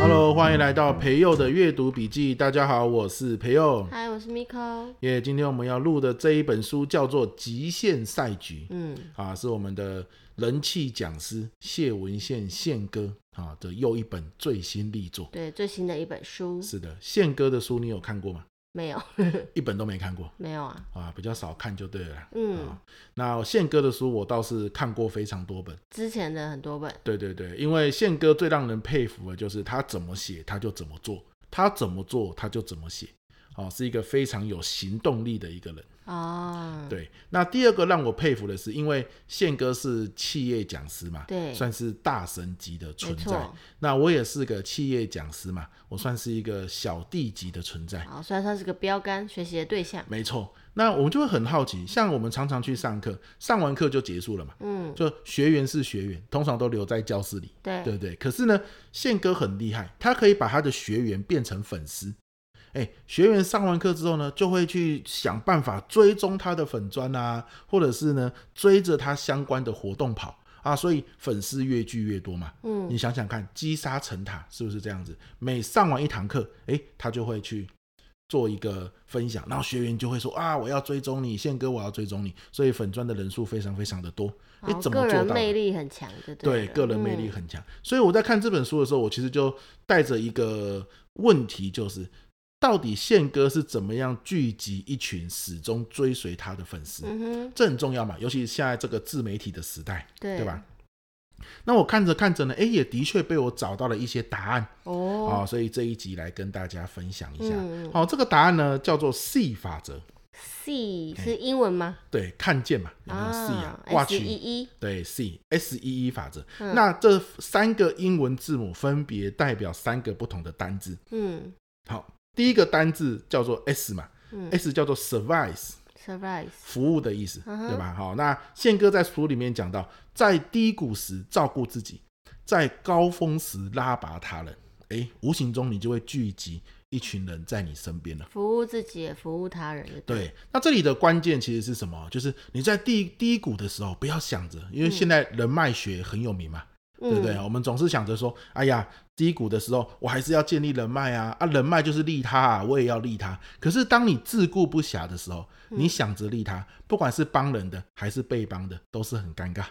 Hello，欢迎来到培佑的阅读笔记。大家好，我是培佑。嗨，我是 Miko。耶，今天我们要录的这一本书叫做《极限赛局》。嗯，啊，是我们的人气讲师谢文宪宪哥啊的又一本最新力作。对，最新的一本书。是的，宪哥的书你有看过吗？没有，一本都没看过。没有啊，啊，比较少看就对了。嗯，那宪哥的书我倒是看过非常多本，之前的很多本。对对对，因为宪哥最让人佩服的就是他怎么写他就怎么做，他怎么做他就怎么写，哦，是一个非常有行动力的一个人。哦，对，那第二个让我佩服的是，因为宪哥是企业讲师嘛，对，算是大神级的存在。那我也是个企业讲师嘛，我算是一个小弟级的存在。好，虽然他是个标杆学习的对象。没错。那我们就会很好奇，像我们常常去上课，上完课就结束了嘛，嗯，就学员是学员，通常都留在教室里，对，对不对？可是呢，宪哥很厉害，他可以把他的学员变成粉丝。哎，学员上完课之后呢，就会去想办法追踪他的粉砖啊，或者是呢追着他相关的活动跑啊，所以粉丝越聚越多嘛。嗯，你想想看，积沙成塔是不是这样子？每上完一堂课，哎，他就会去做一个分享，然后学员就会说啊，我要追踪你，宪哥，我要追踪你，所以粉砖的人数非常非常的多。哎，怎么做到？个人魅力很强对，对，个人魅力很强。所以我在看这本书的时候，我其实就带着一个问题，就是。到底宪哥是怎么样聚集一群始终追随他的粉丝？这很重要嘛，尤其是现在这个自媒体的时代，对，对吧？那我看着看着呢，哎，也的确被我找到了一些答案哦，好，所以这一集来跟大家分享一下。嗯，好，这个答案呢叫做 See 法则。See 是英文吗？对，看见嘛，有没有 See 啊 E E。对，See S E E 法则。那这三个英文字母分别代表三个不同的单字。嗯，好。第一个单字叫做 S 嘛，嗯，S 叫做 service，service 服务的意思，嗯、对吧？好，那宪哥在书里面讲到，在低谷时照顾自己，在高峰时拉拔他人，诶，无形中你就会聚集一群人在你身边了。服务自己也服务他人的。对，那这里的关键其实是什么？就是你在低低谷的时候，不要想着，因为现在人脉学很有名嘛。嗯对不对？我们总是想着说，哎呀，低谷的时候，我还是要建立人脉啊！啊，人脉就是利他啊，我也要利他。可是当你自顾不暇的时候，你想着利他，不管是帮人的还是被帮的，都是很尴尬。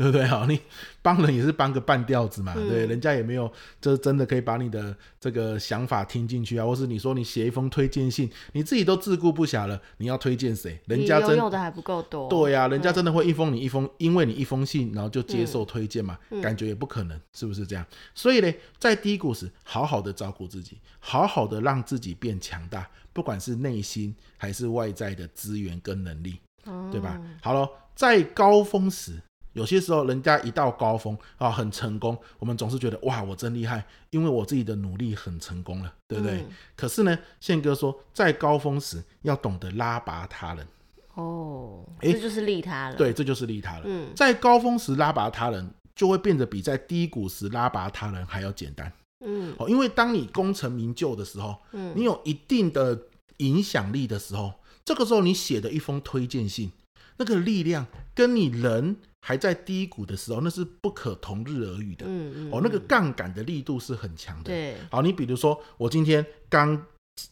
对不对？好，你帮人也是帮个半吊子嘛，嗯、对，人家也没有，这真的可以把你的这个想法听进去啊，或是你说你写一封推荐信，你自己都自顾不暇了，你要推荐谁？人家真有的还不够多。对呀、啊，人家真的会一封你一封，因为你一封信，然后就接受推荐嘛？嗯、感觉也不可能，是不是这样？所以呢，在低谷时，好好的照顾自己，好好的让自己变强大，不管是内心还是外在的资源跟能力，嗯、对吧？好了，在高峰时。有些时候，人家一到高峰啊，很成功，我们总是觉得哇，我真厉害，因为我自己的努力很成功了，对不对？嗯、可是呢，宪哥说，在高峰时要懂得拉拔他人。哦，这就是利他了。对，这就是利他了。嗯，在高峰时拉拔他人，就会变得比在低谷时拉拔他人还要简单。嗯，哦，因为当你功成名就的时候，嗯，你有一定的影响力的时候，这个时候你写的一封推荐信，那个力量跟你人。还在低谷的时候，那是不可同日而语的。嗯嗯，哦，那个杠杆的力度是很强的。对，好，你比如说，我今天刚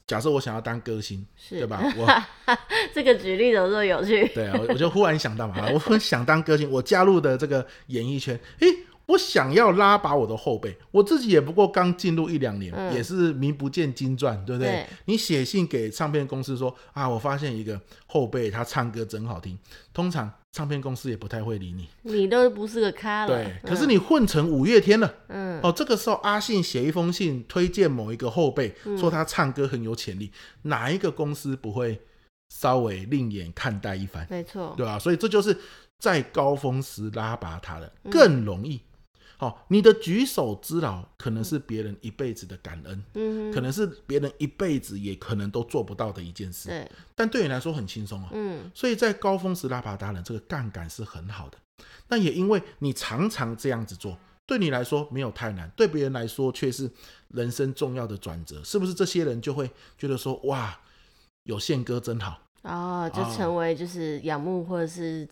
假设我想要当歌星，是对吧？我这个举例怎么这么有趣？对啊，我我就忽然想到嘛，我想当歌星，我加入的这个演艺圈，诶。我想要拉拔我的后辈，我自己也不过刚进入一两年，嗯、也是名不见经传，对不对？对，你写信给唱片公司说啊，我发现一个后辈他唱歌真好听，通常唱片公司也不太会理你，你都不是个咖了。对，可是你混成五月天了，嗯，哦，这个时候阿信写一封信推荐某一个后辈，嗯、说他唱歌很有潜力，哪一个公司不会稍微另眼看待一番？没错，对吧？所以这就是在高峰时拉拔他的更容易。嗯好、哦，你的举手之劳可能是别人一辈子的感恩，嗯，可能是别人一辈子也可能都做不到的一件事，对，但对你来说很轻松啊，嗯，所以在高峰时拉拔达人，这个杠杆是很好的。那也因为你常常这样子做，对你来说没有太难，对别人来说却是人生重要的转折，是不是？这些人就会觉得说，哇，有宪哥真好。哦，就成为就是仰慕或者是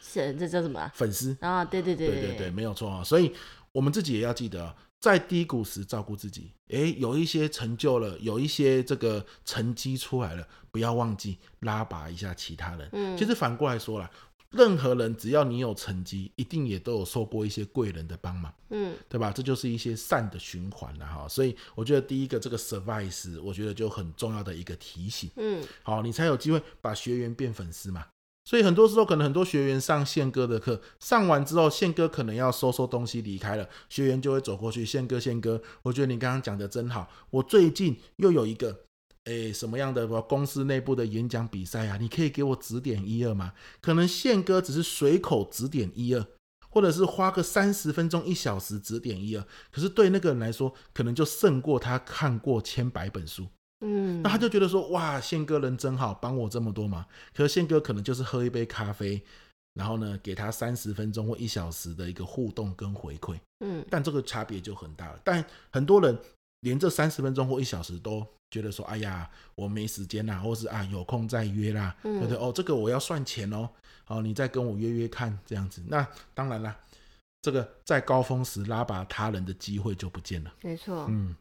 是这叫什么粉丝啊？对对对对对对，没有错啊。所以我们自己也要记得，在低谷时照顾自己。哎，有一些成就了，有一些这个成绩出来了，不要忘记拉拔一下其他人。嗯，其实反过来说啦。任何人只要你有成绩，一定也都有受过一些贵人的帮忙，嗯，对吧？这就是一些善的循环了哈。所以我觉得第一个这个 service，我觉得就很重要的一个提醒，嗯，好，你才有机会把学员变粉丝嘛。所以很多时候可能很多学员上宪哥的课，上完之后宪哥可能要收收东西离开了，学员就会走过去，宪哥宪哥，我觉得你刚刚讲的真好，我最近又有一个。诶，什么样的公司内部的演讲比赛啊？你可以给我指点一二吗？可能宪哥只是随口指点一二，或者是花个三十分钟一小时指点一二，可是对那个人来说，可能就胜过他看过千百本书。嗯，那他就觉得说，哇，宪哥人真好，帮我这么多忙。可是宪哥可能就是喝一杯咖啡，然后呢，给他三十分钟或一小时的一个互动跟回馈。嗯，但这个差别就很大了。但很多人连这三十分钟或一小时都。觉得说，哎呀，我没时间啦，或是啊，有空再约啦，嗯、对不对？哦，这个我要算钱哦，哦，你再跟我约约看，这样子。那当然啦，这个在高峰时拉拔他人的机会就不见了。没错，嗯，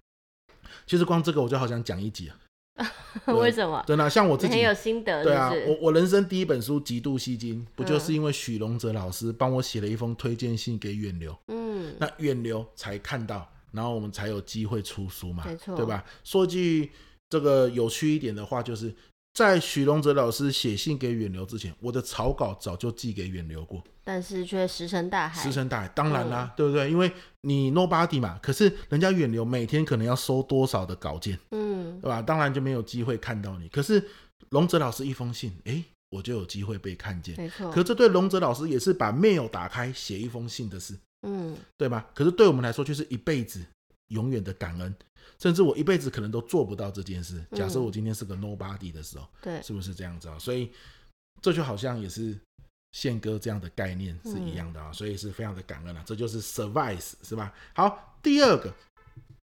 其实光这个我就好想讲一集啊。为什么？真的，像我自己很有心得。对啊，我我人生第一本书《极度吸金》，不就是因为许荣哲老师帮我写了一封推荐信给远流？嗯，那远流才看到。然后我们才有机会出书嘛，没错，对吧？说句这个有趣一点的话，就是在许荣哲老师写信给远流之前，我的草稿早就寄给远流过，但是却石沉大海。石沉大海，当然啦，嗯、对不对？因为你 nobody 嘛，可是人家远流每天可能要收多少的稿件，嗯，对吧？当然就没有机会看到你。可是龙哲老师一封信，哎，我就有机会被看见，没错。可是这对龙哲老师也是把 mail 打开写一封信的事。嗯，对吧？可是对我们来说，就是一辈子永远的感恩，甚至我一辈子可能都做不到这件事。假设我今天是个 nobody 的时候，对，是不是这样子啊？所以这就好像也是宪哥这样的概念是一样的啊，所以是非常的感恩啊。这就是 service 是吧？好，第二个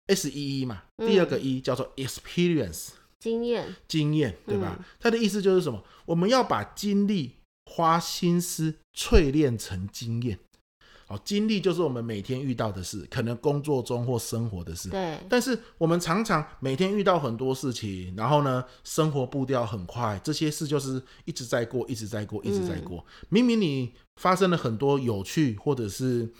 S E E 嘛，第二个 E 叫做 experience 经验，经验对吧？它的意思就是什么？我们要把精力花心思淬炼成经验。哦，经历就是我们每天遇到的事，可能工作中或生活的事。对。但是我们常常每天遇到很多事情，然后呢，生活步调很快，这些事就是一直在过，一直在过，一直在过。嗯。明明你发生了很多有趣或者是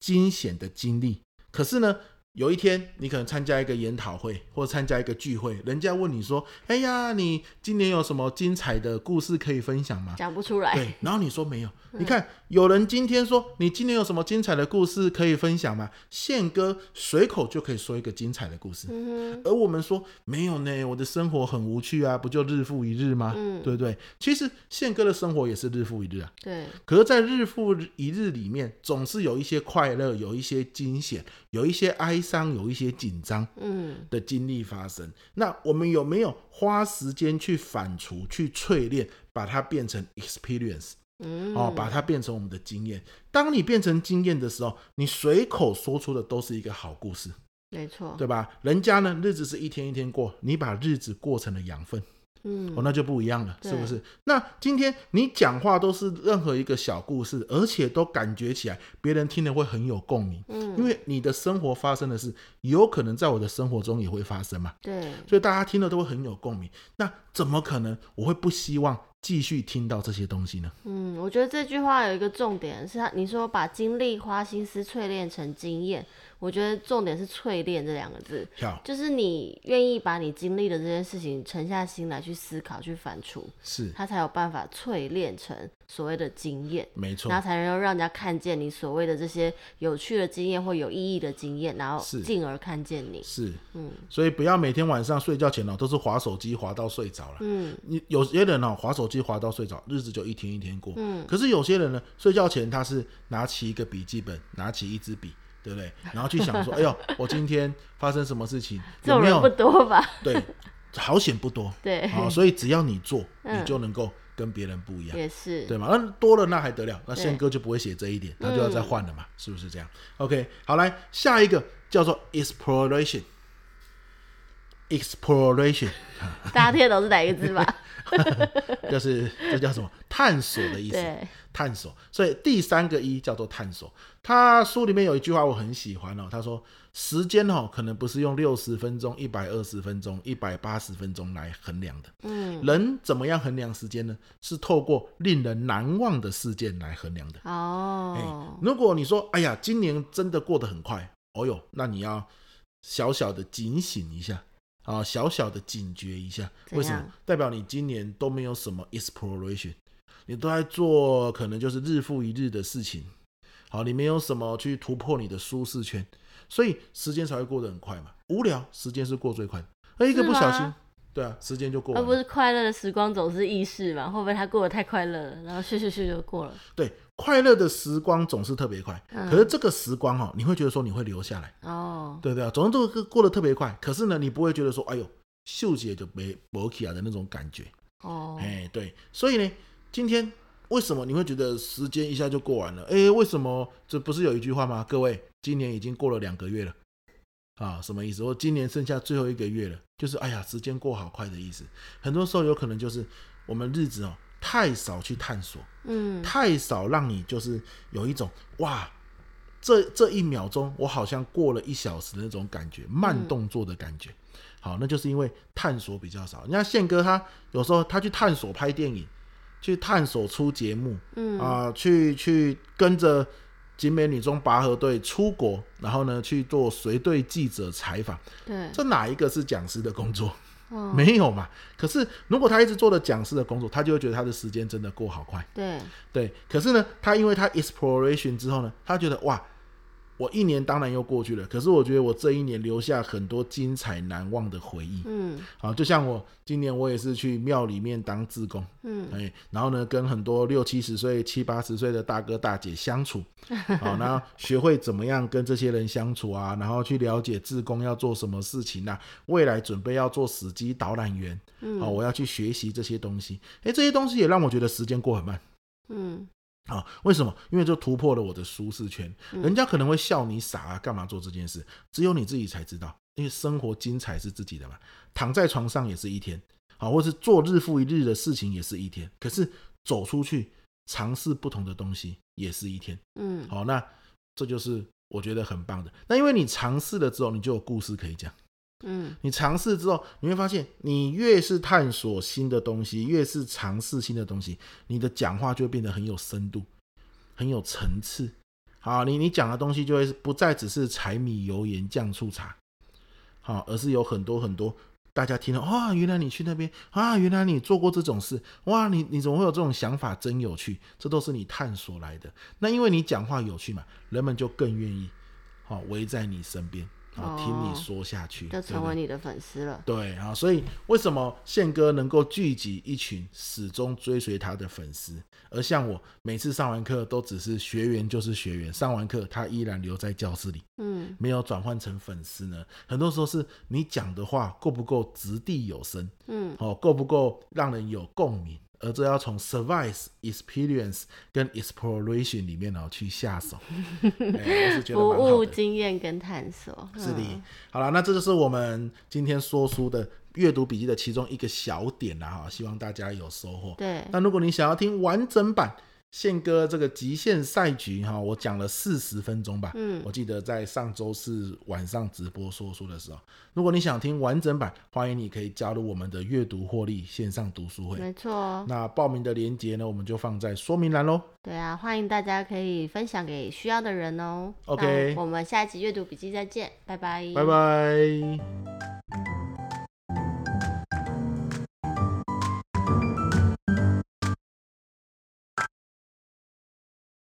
惊险的经历，可是呢，有一天，你可能参加一个研讨会，或者参加一个聚会，人家问你说：“哎呀，你今年有什么精彩的故事可以分享吗？”讲不出来。对，然后你说没有。你看，有人今天说：“你今年有什么精彩的故事可以分享吗？”宪哥随口就可以说一个精彩的故事。嗯。而我们说没有呢，我的生活很无趣啊，不就日复一日吗？嗯，对不对？其实宪哥的生活也是日复一日啊。对。可是，在日复一日里面，总是有一些快乐，有一些惊险，有一些哀。伤有一些紧张，嗯，的经历发生，嗯。那我们有没有花时间去反刍、去淬炼，把它变成 experience？嗯，哦，把它变成我们的经验。当你变成经验的时候，你随口说出的都是一个好故事，没错，对吧？人家呢，日子是一天一天过，你把日子过成了养分。嗯，哦，那就不一样了，是不是？那今天你讲话都是任何一个小故事，而且都感觉起来别人听了会很有共鸣。嗯，因为你的生活发生的事，有可能在我的生活中也会发生嘛。对，所以大家听了都会很有共鸣。那怎么可能我会不希望继续听到这些东西呢？嗯，我觉得这句话有一个重点是，他你说把精力花心思淬炼成经验。我觉得重点是“淬炼”这两个字，就是你愿意把你经历的这件事情沉下心来去思考、去反刍，是它才有办法淬炼成所谓的经验，没错，然后才能够让人家看见你所谓的这些有趣的经验或有意义的经验，然后进而看见你。是，嗯，所以不要每天晚上睡觉前哦都是划手机划到睡着了。嗯，你有些人哦划手机划到睡着，日子就一天一天过。嗯，可是有些人呢，睡觉前他是拿起一个笔记本，拿起一支笔。对不对？然后去想说，哎呦，我今天发生什么事情？有没有？这种人不多吧？对，好险不多。对，好，所以只要你做，你就能够跟别人不一样，也是对嘛？那多了那还得了？那宪哥就不会写这一点，他就要再换了嘛，嗯、是不是这样？OK，好，来下一个叫做 exploration，exploration，大家听得懂是哪一个字吧？就是这叫什么？探索的意思。对，探索。所以第三个一叫做探索。他书里面有一句话我很喜欢哦，他说：“时间哦，可能不是用六十分钟、一百二十分钟、一百八十分钟来衡量的。嗯，人怎么样衡量时间呢？是透过令人难忘的事件来衡量的。哦，哎，如果你说，哎呀，今年真的过得很快，哦哟，那你要小小的警醒一下。”啊，小小的警觉一下，为什么？代表你今年都没有什么 exploration，你都在做可能就是日复一日的事情。好，你没有什么去突破你的舒适圈，所以时间才会过得很快嘛。无聊，时间是过最快的，而一个不小心。对啊，时间就过了。而不是快乐的时光总是易逝嘛？会不会他过得太快乐了，然后咻咻咻就过了？对，快乐的时光总是特别快。嗯、可是这个时光哈、哦，你会觉得说你会留下来哦。对对啊，总是都过得特别快。可是呢，你不会觉得说，哎呦，秀姐就没没起啊的那种感觉哦。哎，对，所以呢，今天为什么你会觉得时间一下就过完了？哎，为什么？这不是有一句话吗？各位，今年已经过了两个月了。啊，什么意思？我今年剩下最后一个月了，就是哎呀，时间过好快的意思。很多时候有可能就是我们日子哦太少去探索，嗯，太少让你就是有一种哇，这这一秒钟我好像过了一小时的那种感觉，慢动作的感觉。嗯、好，那就是因为探索比较少。你看宪哥他有时候他去探索拍电影，去探索出节目，嗯啊，去去跟着。景美女中拔河队出国，然后呢去做随队记者采访。对，这哪一个是讲师的工作？哦，没有嘛。可是如果他一直做了讲师的工作，他就会觉得他的时间真的过好快。对对。可是呢，他因为他 exploration 之后呢，他觉得哇。我一年当然又过去了，可是我觉得我这一年留下很多精彩难忘的回忆。嗯，好，就像我今年我也是去庙里面当志工，嗯，哎，然后呢跟很多六七十岁、七八十岁的大哥大姐相处，好，然后学会怎么样跟这些人相处啊，然后去了解志工要做什么事情啊，未来准备要做死机导览员，嗯，好，我要去学习这些东西，哎，这些东西也让我觉得时间过很慢，嗯。啊，为什么？因为就突破了我的舒适圈。人家可能会笑你傻啊，干嘛做这件事？只有你自己才知道。因为生活精彩是自己的嘛，躺在床上也是一天，好，或是做日复一日的事情也是一天。可是走出去尝试不同的东西也是一天。嗯，好，那这就是我觉得很棒的。那因为你尝试了之后，你就有故事可以讲。嗯，你尝试之后，你会发现，你越是探索新的东西，越是尝试新的东西，你的讲话就会变得很有深度，很有层次。好，你你讲的东西就会不再只是柴米油盐酱醋茶，好，而是有很多很多大家听到，哇，原来你去那边啊，原来你做过这种事，哇，你你怎么会有这种想法？真有趣，这都是你探索来的。那因为你讲话有趣嘛，人们就更愿意好围在你身边。啊，听你说下去，就成为你的粉丝了。对啊，所以为什么宪哥能够聚集一群始终追随他的粉丝，而像我每次上完课都只是学员就是学员，上完课他依然留在教室里，嗯，没有转换成粉丝呢？很多时候是你讲的话够不够掷地有声，嗯，哦，够不够让人有共鸣？而这要从 survice experience 跟 exploration 里面呢去下手，欸、服务经验跟探索。是的，嗯、好了，那这就是我们今天说书的阅读笔记的其中一个小点啦哈，希望大家有收获。对，那如果你想要听完整版。宪哥，这个极限赛局哈，我讲了四十分钟吧。嗯，我记得在上周四晚上直播说书的时候，如果你想听完整版，欢迎你可以加入我们的阅读获利线上读书会。没错，那报名的链接呢，我们就放在说明栏喽。对啊，欢迎大家可以分享给需要的人哦。OK，我们下一集阅读笔记再见，拜拜。拜拜。